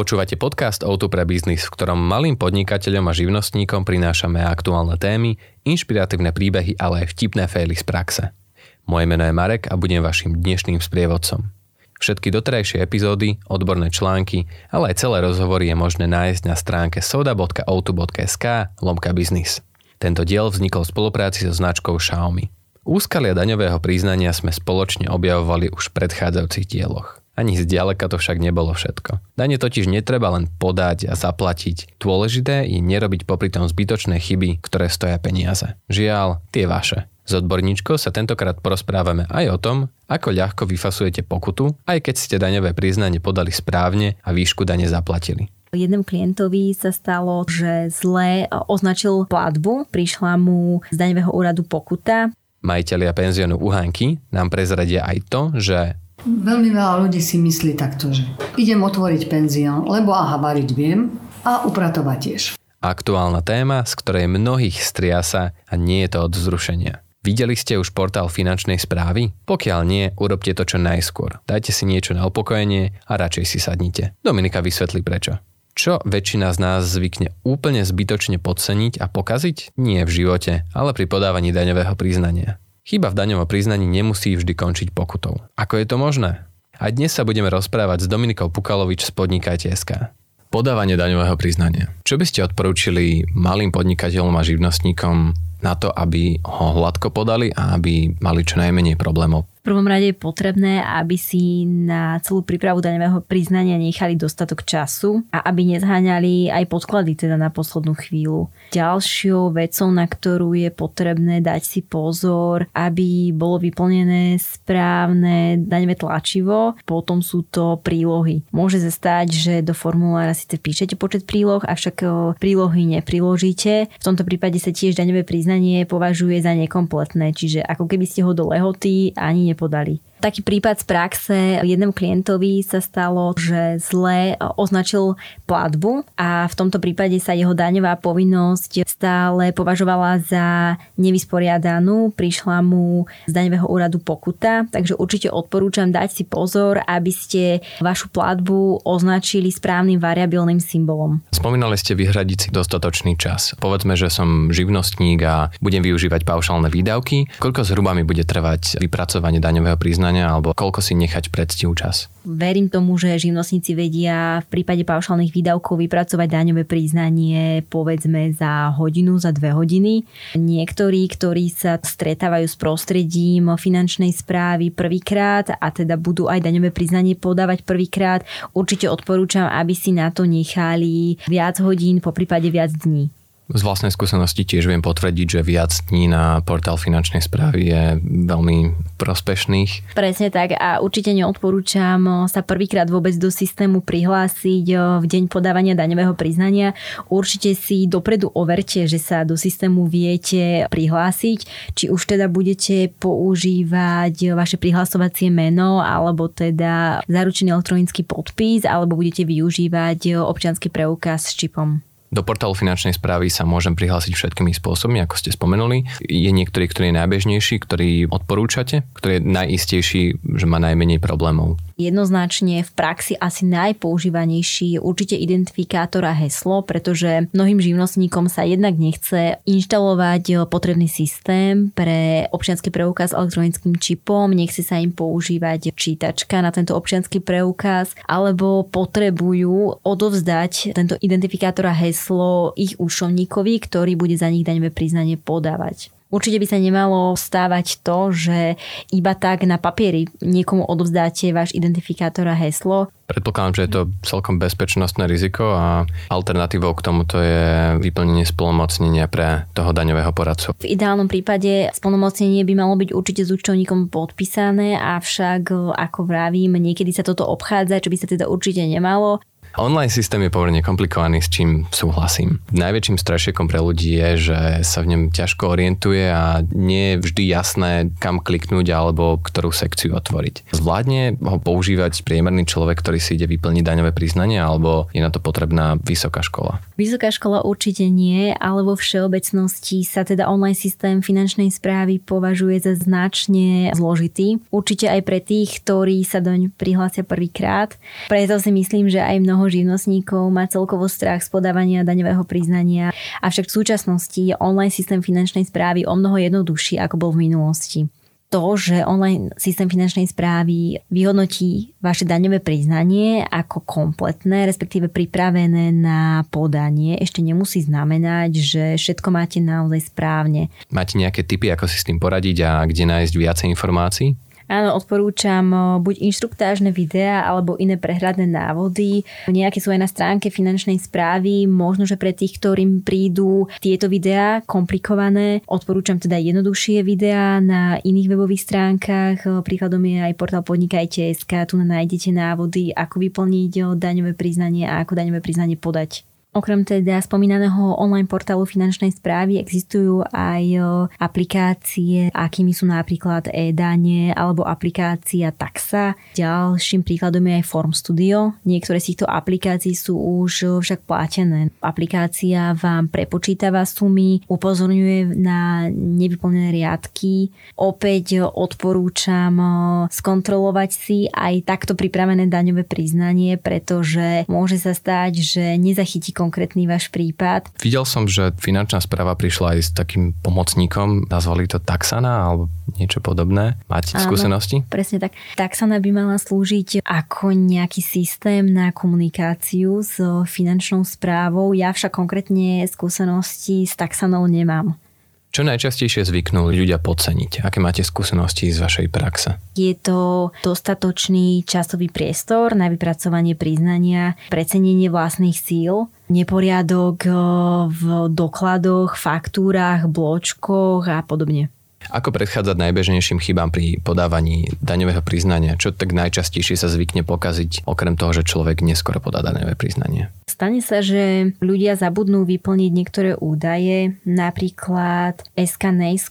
Počúvate podcast Auto pre biznis, v ktorom malým podnikateľom a živnostníkom prinášame aktuálne témy, inšpiratívne príbehy, ale aj vtipné faily z praxe. Moje meno je Marek a budem vašim dnešným sprievodcom. Všetky doterajšie epizódy, odborné články, ale aj celé rozhovory je možné nájsť na stránke soda.auto.sk lomka biznis. Tento diel vznikol v spolupráci so značkou Xiaomi. Úskalia daňového priznania sme spoločne objavovali už v predchádzajúcich dieloch. Ani zďaleka to však nebolo všetko. Dane totiž netreba len podať a zaplatiť. Dôležité je nerobiť popri tom zbytočné chyby, ktoré stoja peniaze. Žiaľ, tie vaše. S odborníčkou sa tentokrát porozprávame aj o tom, ako ľahko vyfasujete pokutu, aj keď ste daňové priznanie podali správne a výšku dane zaplatili. Jednému klientovi sa stalo, že zle označil platbu, prišla mu z daňového úradu pokuta. Majiteľia penziónu Uhánky nám prezradia aj to, že Veľmi veľa ľudí si myslí takto, že idem otvoriť penzión, lebo aha, variť viem a upratovať tiež. Aktuálna téma, z ktorej mnohých striasa a nie je to od zrušenia. Videli ste už portál finančnej správy? Pokiaľ nie, urobte to čo najskôr. Dajte si niečo na upokojenie a radšej si sadnite. Dominika vysvetlí prečo. Čo väčšina z nás zvykne úplne zbytočne podceniť a pokaziť? Nie v živote, ale pri podávaní daňového priznania. Chyba v daňovom priznaní nemusí vždy končiť pokutou. Ako je to možné? A dnes sa budeme rozprávať s Dominikou Pukalovič z Podnikajte.sk. Podávanie daňového priznania. Čo by ste odporúčili malým podnikateľom a živnostníkom na to, aby ho hladko podali a aby mali čo najmenej problémov? Prvom rade je potrebné, aby si na celú prípravu daňového priznania nechali dostatok času a aby nezháňali aj podklady teda na poslednú chvíľu. Ďalšou vecou, na ktorú je potrebné dať si pozor, aby bolo vyplnené správne daňové tlačivo, potom sú to prílohy. Môže sa stať, že do formulára síce píšete počet príloh, avšak prílohy nepriložíte. V tomto prípade sa tiež daňové priznanie považuje za nekompletné, čiže ako keby ste ho do lehoty ani nepodali. Taký prípad z praxe jednému klientovi sa stalo, že zle označil platbu a v tomto prípade sa jeho daňová povinnosť stále považovala za nevysporiadanú. Prišla mu z daňového úradu pokuta, takže určite odporúčam dať si pozor, aby ste vašu platbu označili správnym variabilným symbolom. Spomínali ste vyhradiť si dostatočný čas. Povedzme, že som živnostník a budem využívať paušálne výdavky. Koľko zhruba mi bude trvať vypracovanie daňového priznania priznania alebo koľko si nechať predstihu čas? Verím tomu, že živnostníci vedia v prípade paušálnych výdavkov vypracovať daňové priznanie povedzme za hodinu, za dve hodiny. Niektorí, ktorí sa stretávajú s prostredím finančnej správy prvýkrát a teda budú aj daňové priznanie podávať prvýkrát, určite odporúčam, aby si na to nechali viac hodín, po prípade viac dní. Z vlastnej skúsenosti tiež viem potvrdiť, že viac dní na portál finančnej správy je veľmi prospešných. Presne tak a určite neodporúčam sa prvýkrát vôbec do systému prihlásiť v deň podávania daňového priznania. Určite si dopredu overte, že sa do systému viete prihlásiť, či už teda budete používať vaše prihlasovacie meno alebo teda zaručený elektronický podpis alebo budete využívať občiansky preukaz s čipom. Do portálu finančnej správy sa môžem prihlásiť všetkými spôsobmi, ako ste spomenuli. Je niektorý, ktorý je najbežnejší, ktorý odporúčate, ktorý je najistejší, že má najmenej problémov? Jednoznačne v praxi asi najpoužívanejší je určite identifikátor a heslo, pretože mnohým živnostníkom sa jednak nechce inštalovať potrebný systém pre občiansky preukaz elektronickým čipom, nechce sa im používať čítačka na tento občiansky preukaz, alebo potrebujú odovzdať tento identifikátor a heslo ich úšovníkovi, ktorý bude za nich daňové priznanie podávať. Určite by sa nemalo stávať to, že iba tak na papieri niekomu odovzdáte váš identifikátor a heslo. Predpokladám, že je to celkom bezpečnostné riziko a alternatívou k tomuto je vyplnenie spolomocnenia pre toho daňového poradcu. V ideálnom prípade spolomocnenie by malo byť určite s účtovníkom podpísané, avšak ako vravím, niekedy sa toto obchádza, čo by sa teda určite nemalo. Online systém je pomerne komplikovaný, s čím súhlasím. Najväčším strašiekom pre ľudí je, že sa v ňom ťažko orientuje a nie je vždy jasné, kam kliknúť alebo ktorú sekciu otvoriť. Zvládne ho používať priemerný človek, ktorý si ide vyplniť daňové priznanie alebo je na to potrebná vysoká škola? Vysoká škola určite nie, ale vo všeobecnosti sa teda online systém finančnej správy považuje za značne zložitý. Určite aj pre tých, ktorí sa doň prihlásia prvýkrát. Preto si myslím, že aj mnoho mnoho živnostníkov má celkovo strach z podávania daňového priznania, avšak v súčasnosti je online systém finančnej správy o mnoho jednoduchší, ako bol v minulosti to, že online systém finančnej správy vyhodnotí vaše daňové priznanie ako kompletné, respektíve pripravené na podanie, ešte nemusí znamenať, že všetko máte naozaj správne. Máte nejaké tipy, ako si s tým poradiť a kde nájsť viacej informácií? Áno, odporúčam buď inštruktážne videá alebo iné prehľadné návody. Nejaké sú aj na stránke finančnej správy. Možno, že pre tých, ktorým prídu tieto videá komplikované, odporúčam teda jednoduchšie videá na iných webových stránkach. Príkladom je aj portál podnikajte.sk. Tu nájdete návody, ako vyplniť daňové priznanie a ako daňové priznanie podať. Okrem teda spomínaného online portálu finančnej správy existujú aj e, aplikácie, akými sú napríklad e-dane alebo aplikácia Taxa. Ďalším príkladom je aj Form Studio. Niektoré z týchto aplikácií sú už e, však platené. Aplikácia vám prepočítava sumy, upozorňuje na nevyplnené riadky. Opäť odporúčam e, skontrolovať si aj takto pripravené daňové priznanie, pretože môže sa stať, že nezachytí konkrétny váš prípad. Videl som, že finančná správa prišla aj s takým pomocníkom, nazvali to Taxana alebo niečo podobné. Máte Áno, skúsenosti? Presne tak. Taxana by mala slúžiť ako nejaký systém na komunikáciu s finančnou správou. Ja však konkrétne skúsenosti s Taxanou nemám. Čo najčastejšie zvyknú ľudia podceniť? Aké máte skúsenosti z vašej praxe? Je to dostatočný časový priestor na vypracovanie priznania, precenenie vlastných síl, neporiadok eh, v dokladoch, faktúrach, bločkoch a podobne. Ako predchádzať najbežnejším chybám pri podávaní daňového priznania? Čo tak najčastejšie sa zvykne pokaziť, okrem toho, že človek neskoro podá daňové priznanie? Stane sa, že ľudia zabudnú vyplniť niektoré údaje, napríklad SK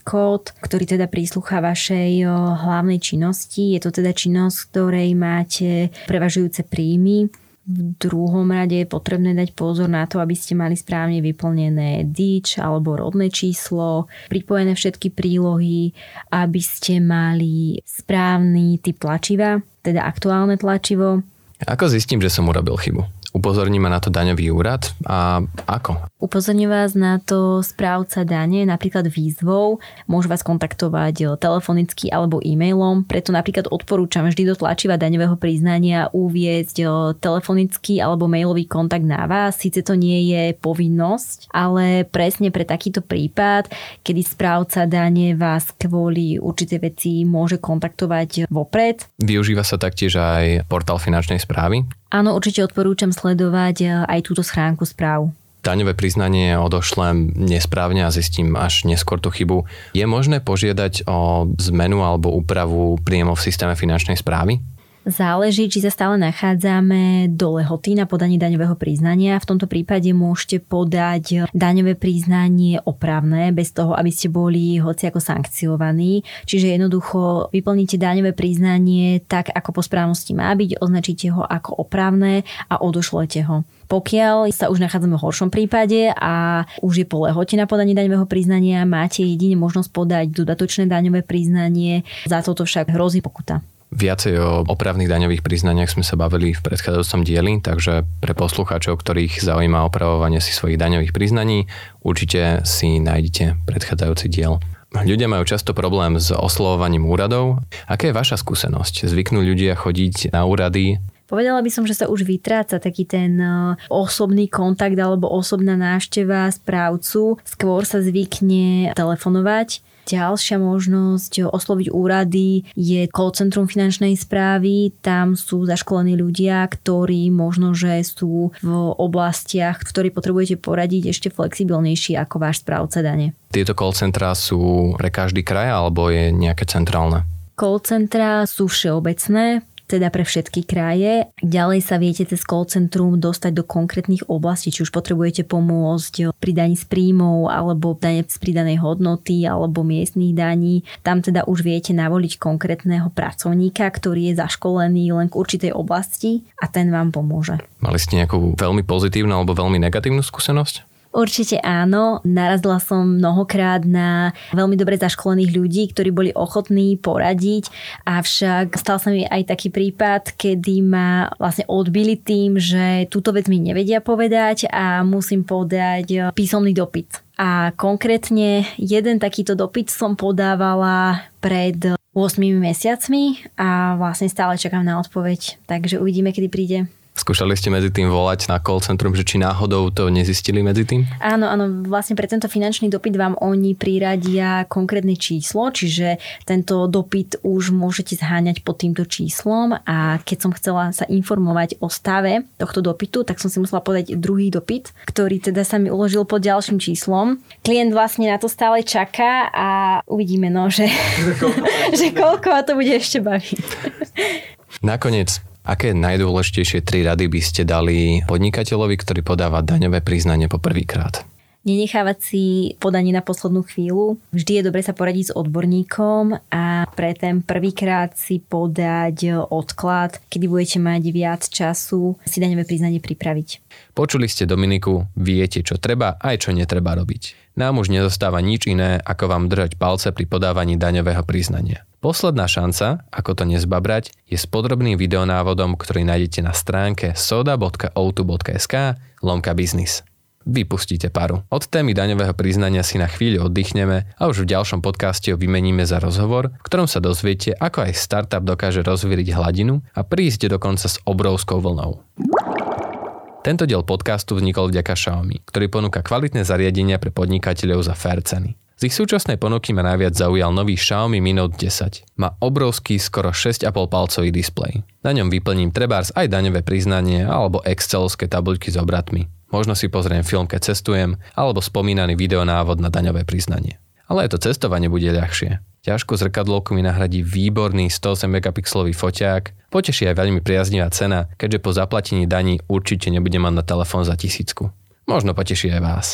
Code, ktorý teda príslucha vašej hlavnej činnosti. Je to teda činnosť, ktorej máte prevažujúce príjmy v druhom rade je potrebné dať pozor na to, aby ste mali správne vyplnené DIČ alebo rodné číslo, pripojené všetky prílohy, aby ste mali správny typ tlačiva, teda aktuálne tlačivo. Ako zistím, že som urobil chybu? Upozorní ma na to daňový úrad a ako? Upozorní vás na to správca dane, napríklad výzvou, môže vás kontaktovať eh, telefonicky alebo e-mailom, preto napríklad odporúčam vždy do tlačiva daňového priznania uviezť eh, telefonický alebo mailový kontakt na vás. Sice to nie je povinnosť, ale presne pre takýto prípad, kedy správca dane vás kvôli určité veci môže kontaktovať vopred. Využíva sa taktiež aj portál finančnej správy? Áno, určite odporúčam sledovať e, aj túto schránku správ. Daňové priznanie odošlem nesprávne a zistím až neskôr tú chybu. Je možné požiadať o zmenu alebo úpravu príjemov v systéme finančnej správy? Záleží, či sa stále nachádzame do lehoty na podanie daňového priznania. V tomto prípade môžete podať daňové priznanie opravné, bez toho, aby ste boli hoci ako sankciovaní. Čiže jednoducho vyplníte daňové priznanie tak, ako po správnosti má byť, označíte ho ako opravné a odošlete ho. Pokiaľ sa už nachádzame v horšom prípade a už je po lehote na podanie daňového priznania, máte jedine možnosť podať dodatočné daňové priznanie, za toto však hrozí pokuta. Viacej o opravných daňových priznaniach sme sa bavili v predchádzajúcom dieli, takže pre poslucháčov, ktorých zaujíma opravovanie si svojich daňových priznaní, určite si nájdete predchádzajúci diel. Ľudia majú často problém s oslovovaním úradov. Aká je vaša skúsenosť? Zvyknú ľudia chodiť na úrady Povedala by som, že sa už vytráca taký ten e, osobný kontakt alebo osobná návšteva správcu. Skôr sa zvykne telefonovať Ďalšia možnosť osloviť úrady je call centrum finančnej správy. Tam sú zaškolení ľudia, ktorí možno, že sú v oblastiach, v ktorých potrebujete poradiť ešte flexibilnejší ako váš správca dane. Tieto call centra sú pre každý kraj alebo je nejaké centrálne? Call centra sú všeobecné, teda pre všetky kraje. Ďalej sa viete cez call centrum dostať do konkrétnych oblastí, či už potrebujete pomôcť pri daní z príjmov, alebo dane z pridanej hodnoty, alebo miestných daní. Tam teda už viete navoliť konkrétneho pracovníka, ktorý je zaškolený len k určitej oblasti a ten vám pomôže. Mali ste nejakú veľmi pozitívnu alebo veľmi negatívnu skúsenosť? Určite áno. Narazila som mnohokrát na veľmi dobre zaškolených ľudí, ktorí boli ochotní poradiť, avšak stal sa mi aj taký prípad, kedy ma vlastne odbili tým, že túto vec mi nevedia povedať a musím podať písomný dopyt. A konkrétne jeden takýto dopyt som podávala pred 8 mesiacmi a vlastne stále čakám na odpoveď. Takže uvidíme, kedy príde. Skúšali ste medzi tým volať na call centrum, že či náhodou to nezistili medzi tým? Áno, áno, vlastne pre tento finančný dopyt vám oni priradia konkrétne číslo, čiže tento dopyt už môžete zháňať pod týmto číslom a keď som chcela sa informovať o stave tohto dopytu, tak som si musela podať druhý dopyt, ktorý teda sa mi uložil pod ďalším číslom. Klient vlastne na to stále čaká a uvidíme, no, že, že koľko a to bude ešte baviť. Nakoniec, Aké najdôležitejšie tri rady by ste dali podnikateľovi, ktorý podáva daňové priznanie po prvýkrát? Nenechávať si podanie na poslednú chvíľu. Vždy je dobre sa poradiť s odborníkom a pre ten prvýkrát si podať odklad, kedy budete mať viac času si daňové priznanie pripraviť. Počuli ste Dominiku, viete čo treba aj čo netreba robiť. Nám už nezostáva nič iné, ako vám držať palce pri podávaní daňového priznania. Posledná šanca, ako to nezbabrať, je s podrobným videonávodom, ktorý nájdete na stránke soda.outu.sk lomka biznis. Vypustíte paru. Od témy daňového priznania si na chvíľu oddychneme a už v ďalšom podcaste ho vymeníme za rozhovor, v ktorom sa dozviete, ako aj startup dokáže rozvíriť hladinu a prísť dokonca s obrovskou vlnou. Tento diel podcastu vznikol vďaka Xiaomi, ktorý ponúka kvalitné zariadenia pre podnikateľov za fair ceny. Z ich súčasnej ponuky ma najviac zaujal nový Xiaomi Mi Note 10. Má obrovský, skoro 6,5 palcový displej. Na ňom vyplním trebárs aj daňové priznanie alebo excelovské tabuľky s obratmi. Možno si pozriem film, keď cestujem, alebo spomínaný videonávod na daňové priznanie. Ale aj to cestovanie bude ľahšie. Ťažko zrkadlovku mi nahradí výborný 108 megapixelový foťák, poteší aj veľmi priaznivá cena, keďže po zaplatení daní určite nebudem mať na telefón za tisícku. Možno poteší aj vás.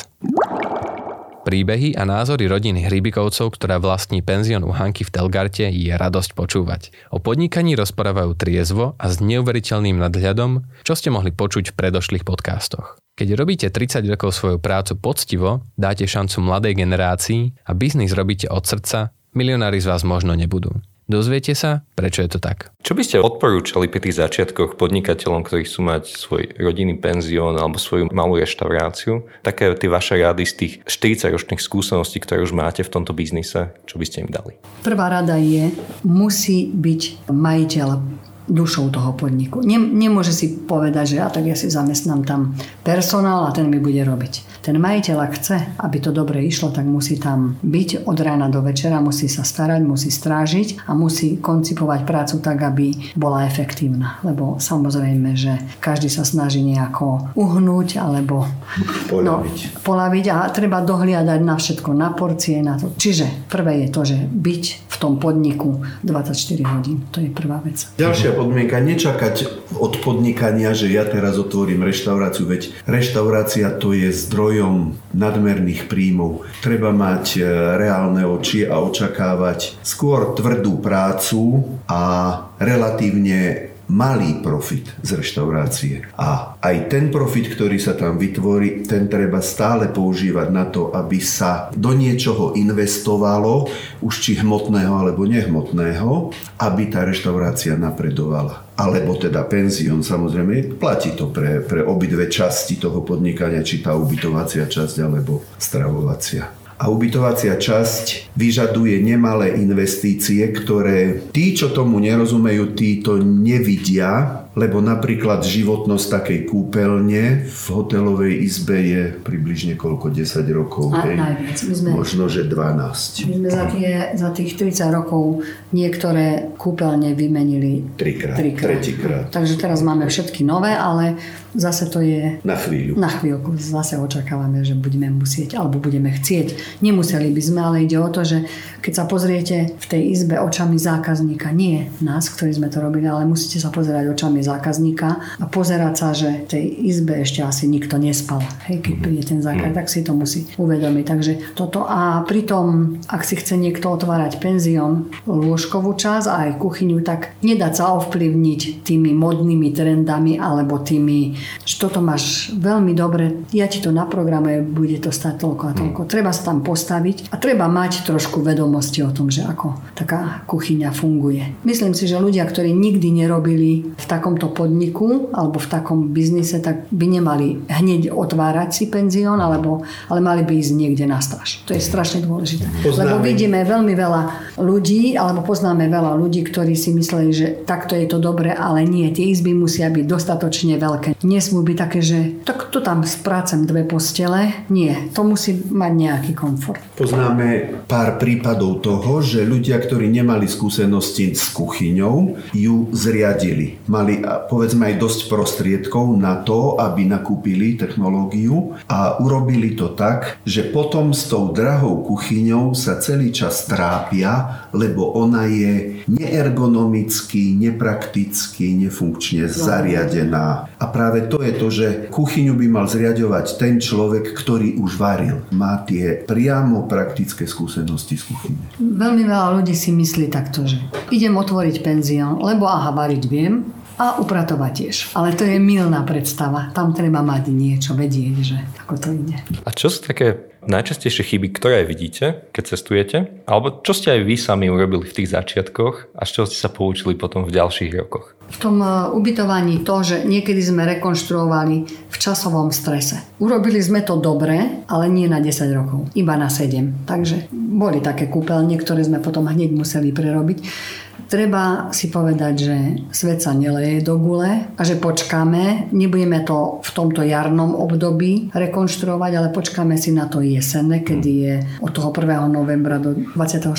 Príbehy a názory rodiny Hrybikovcov, ktorá vlastní penzión u Hanky v Telgarte, je radosť počúvať. O podnikaní rozprávajú triezvo a s neuveriteľným nadhľadom, čo ste mohli počuť v predošlých podcastoch. Keď robíte 30 rokov svoju prácu poctivo, dáte šancu mladej generácii a biznis robíte od srdca, milionári z vás možno nebudú. Dozviete sa, prečo je to tak. Čo by ste odporúčali pri tých začiatkoch podnikateľom, ktorí chcú mať svoj rodinný penzión alebo svoju malú reštauráciu? Také tie vaše rady z tých 40 ročných skúseností, ktoré už máte v tomto biznise, čo by ste im dali? Prvá rada je, musí byť majiteľ dušou toho podniku. nemôže si povedať, že ja tak ja si zamestnám tam personál a ten mi bude robiť. Ten majiteľ, ak chce, aby to dobre išlo, tak musí tam byť od rána do večera, musí sa starať, musí strážiť a musí koncipovať prácu tak, aby bola efektívna. Lebo samozrejme, že každý sa snaží nejako uhnúť alebo polaviť. No, polaviť a treba dohliadať na všetko, na porcie, na to. Čiže prvé je to, že byť v tom podniku 24 hodín. To je prvá vec. Ďalšia podmienka, nečakať od podnikania, že ja teraz otvorím reštauráciu, veď reštaurácia to je zdroj zdrojom nadmerných príjmov. Treba mať e, reálne oči a očakávať skôr tvrdú prácu a relatívne malý profit z reštaurácie. A aj ten profit, ktorý sa tam vytvorí, ten treba stále používať na to, aby sa do niečoho investovalo, už či hmotného alebo nehmotného, aby tá reštaurácia napredovala. Alebo teda penzión, samozrejme, platí to pre, pre obidve časti toho podnikania, či tá ubytovacia časť alebo stravovacia a ubytovacia časť vyžaduje nemalé investície, ktoré tí, čo tomu nerozumejú, tí to nevidia, lebo napríklad životnosť takej kúpeľne v hotelovej izbe je približne koľko, 10 rokov? A hej? najviac. My sme, Možno, že 12. My sme za, tie, za tých 30 rokov niektoré kúpeľne vymenili trikrát, trikrát. tretíkrát. Takže teraz máme všetky nové, ale zase to je... Na chvíľu. Na chvíľku. Zase očakávame, že budeme musieť, alebo budeme chcieť. Nemuseli by sme, ale ide o to, že keď sa pozriete v tej izbe očami zákazníka, nie nás, ktorí sme to robili, ale musíte sa pozerať očami zákazníka a pozerať sa, že v tej izbe ešte asi nikto nespal. Hej, keď príde ten zákaz, tak si to musí uvedomiť. Takže toto a pritom, ak si chce niekto otvárať penzión, lôžkovú časť a aj kuchyňu, tak nedať sa ovplyvniť tými modnými trendami alebo tými, že toto máš veľmi dobre, ja ti to naprogramuje, bude to stať toľko a toľko. Treba sa tam postaviť a treba mať trošku vedomosti o tom, že ako taká kuchyňa funguje. Myslím si, že ľudia, ktorí nikdy nerobili v takomto podniku alebo v takom biznise, tak by nemali hneď otvárať si penzión, alebo, ale mali by ísť niekde na stáž. To je strašne dôležité. Poznáme. Lebo vidíme veľmi veľa ľudí, alebo poznáme veľa ľudí, ktorí si mysleli, že takto je to dobre, ale nie. Tie izby musia byť dostatočne veľké. Nesmú byť také, že tak to tam sprácem dve postele. Nie, to musí mať nejaký komfort. Poznáme pár prípadov toho, že ľudia, ktorí nemali skúsenosti s kuchyňou, ju zriadili. Mali povedzme aj dosť prostriedkov na to, aby nakúpili technológiu a urobili to tak, že potom s tou drahou kuchyňou sa celý čas trápia, lebo ona je neergonomicky, neprakticky, nefunkčne zariadená. A práve to je to, že kuchyňu by mal zriadovať ten človek, ktorý už varil. Má tie priamo praktické skúsenosti z kuchyne. Veľmi veľa ľudí si myslí takto, že idem otvoriť penzión, lebo aha, variť viem, a upratovať tiež. Ale to je milná predstava. Tam treba mať niečo, vedieť, že ako to ide. A čo sú také najčastejšie chyby, ktoré vidíte, keď cestujete? Alebo čo ste aj vy sami urobili v tých začiatkoch a z čoho ste sa poučili potom v ďalších rokoch? V tom e, ubytovaní to, že niekedy sme rekonštruovali v časovom strese. Urobili sme to dobre, ale nie na 10 rokov, iba na 7. Takže boli také kúpeľne, ktoré sme potom hneď museli prerobiť. Treba si povedať, že svet sa neleje do gule a že počkáme, nebudeme to v tomto jarnom období rekonštruovať, ale počkáme si na to jesene, kedy je od toho 1. novembra do 24.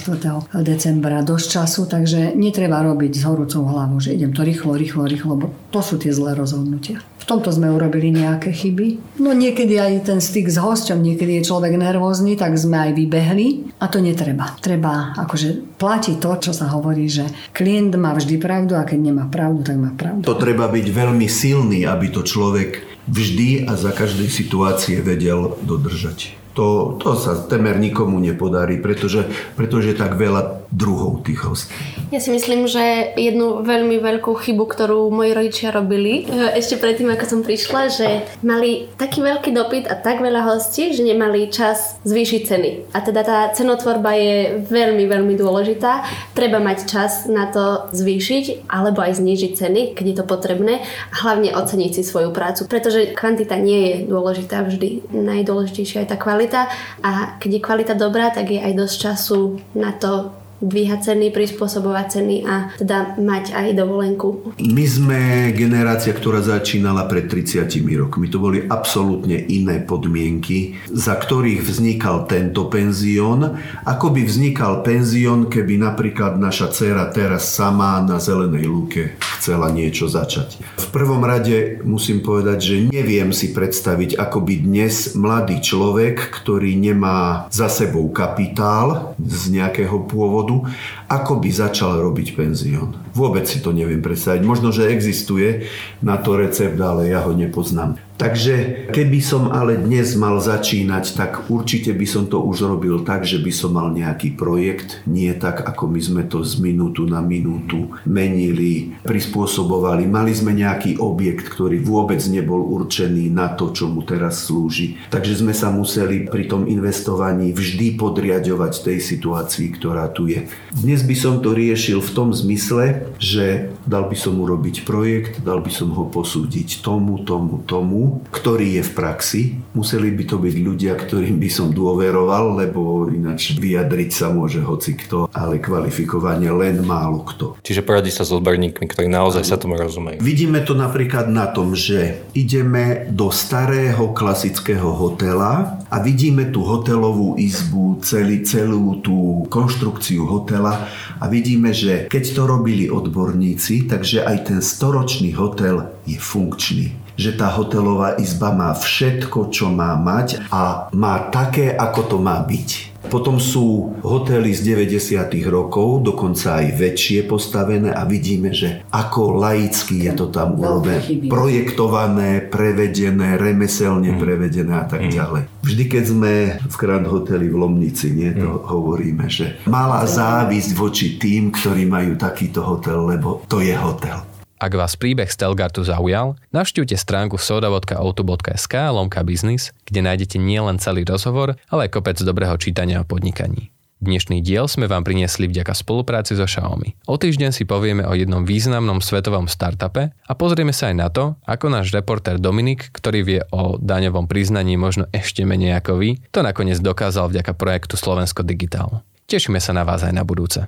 decembra dosť času, takže netreba robiť s horúcou hlavou, že idem to rýchlo, rýchlo, rýchlo, lebo to sú tie zlé rozhodnutia. Tomto sme urobili nejaké chyby. No niekedy aj ten styk s hosťom, niekedy je človek nervózny, tak sme aj vybehli a to netreba. Treba akože platiť to, čo sa hovorí, že klient má vždy pravdu a keď nemá pravdu, tak má pravdu. To treba byť veľmi silný, aby to človek vždy a za každej situácie vedel dodržať. To, to sa temer nikomu nepodarí, pretože, pretože tak veľa druhov tých hostí. Ja si myslím, že jednu veľmi veľkú chybu, ktorú moji rodičia robili e, ešte predtým, ako som prišla, že mali taký veľký dopyt a tak veľa hostí, že nemali čas zvýšiť ceny. A teda tá cenotvorba je veľmi, veľmi dôležitá. Treba mať čas na to zvýšiť alebo aj znížiť ceny, keď je to potrebné a hlavne oceniť si svoju prácu, pretože kvantita nie je dôležitá vždy. Najdôležitejšia je tá kvalita a keď je kvalita dobrá, tak je aj dosť času na to dvíhať ceny, prispôsobovať ceny a teda mať aj dovolenku. My sme generácia, ktorá začínala pred 30 rokmi. To boli absolútne iné podmienky, za ktorých vznikal tento penzión. Ako by vznikal penzión, keby napríklad naša dcera teraz sama na zelenej lúke chcela niečo začať. V prvom rade musím povedať, že neviem si predstaviť, ako by dnes mladý človek, ktorý nemá za sebou kapitál z nejakého pôvodu, dôvodu, ako by začal robiť penzión. Vôbec si to neviem predstaviť. Možno, že existuje na to recept, ale ja ho nepoznám. Takže keby som ale dnes mal začínať, tak určite by som to už robil tak, že by som mal nejaký projekt, nie tak, ako my sme to z minútu na minútu menili, prispôsobovali. Mali sme nejaký objekt, ktorý vôbec nebol určený na to, čo mu teraz slúži. Takže sme sa museli pri tom investovaní vždy podriadovať tej situácii, ktorá tu je. Dnes by som to riešil v tom zmysle, že dal by som urobiť projekt, dal by som ho posúdiť tomu, tomu, tomu ktorý je v praxi. Museli by to byť ľudia, ktorým by som dôveroval, lebo ináč vyjadriť sa môže hoci kto, ale kvalifikovanie len málo kto. Čiže poradí sa s odborníkmi, ktorí naozaj sa tomu rozumejú. Vidíme to napríklad na tom, že ideme do starého klasického hotela a vidíme tú hotelovú izbu, celý, celú tú konštrukciu hotela a vidíme, že keď to robili odborníci, takže aj ten storočný hotel je funkčný že tá hotelová izba má všetko, čo má mať a má také, ako to má byť. Potom sú hotely z 90. rokov, dokonca aj väčšie postavené a vidíme, že ako laicky je to tam urobené. Projektované, prevedené, remeselne mm. prevedené a tak mm. ďalej. Vždy, keď sme v Grand Hoteli v Lomnici, nie, to mm. hovoríme, že malá závisť voči tým, ktorí majú takýto hotel, lebo to je hotel. Ak vás príbeh Stelgartu zaujal, navštívte stránku soda.auto.sk lomka biznis, kde nájdete nielen celý rozhovor, ale aj kopec dobrého čítania o podnikaní. Dnešný diel sme vám priniesli vďaka spolupráci so Xiaomi. O týždeň si povieme o jednom významnom svetovom startupe a pozrieme sa aj na to, ako náš reporter Dominik, ktorý vie o daňovom priznaní možno ešte menej ako vy, to nakoniec dokázal vďaka projektu Slovensko Digitál. Tešíme sa na vás aj na budúce.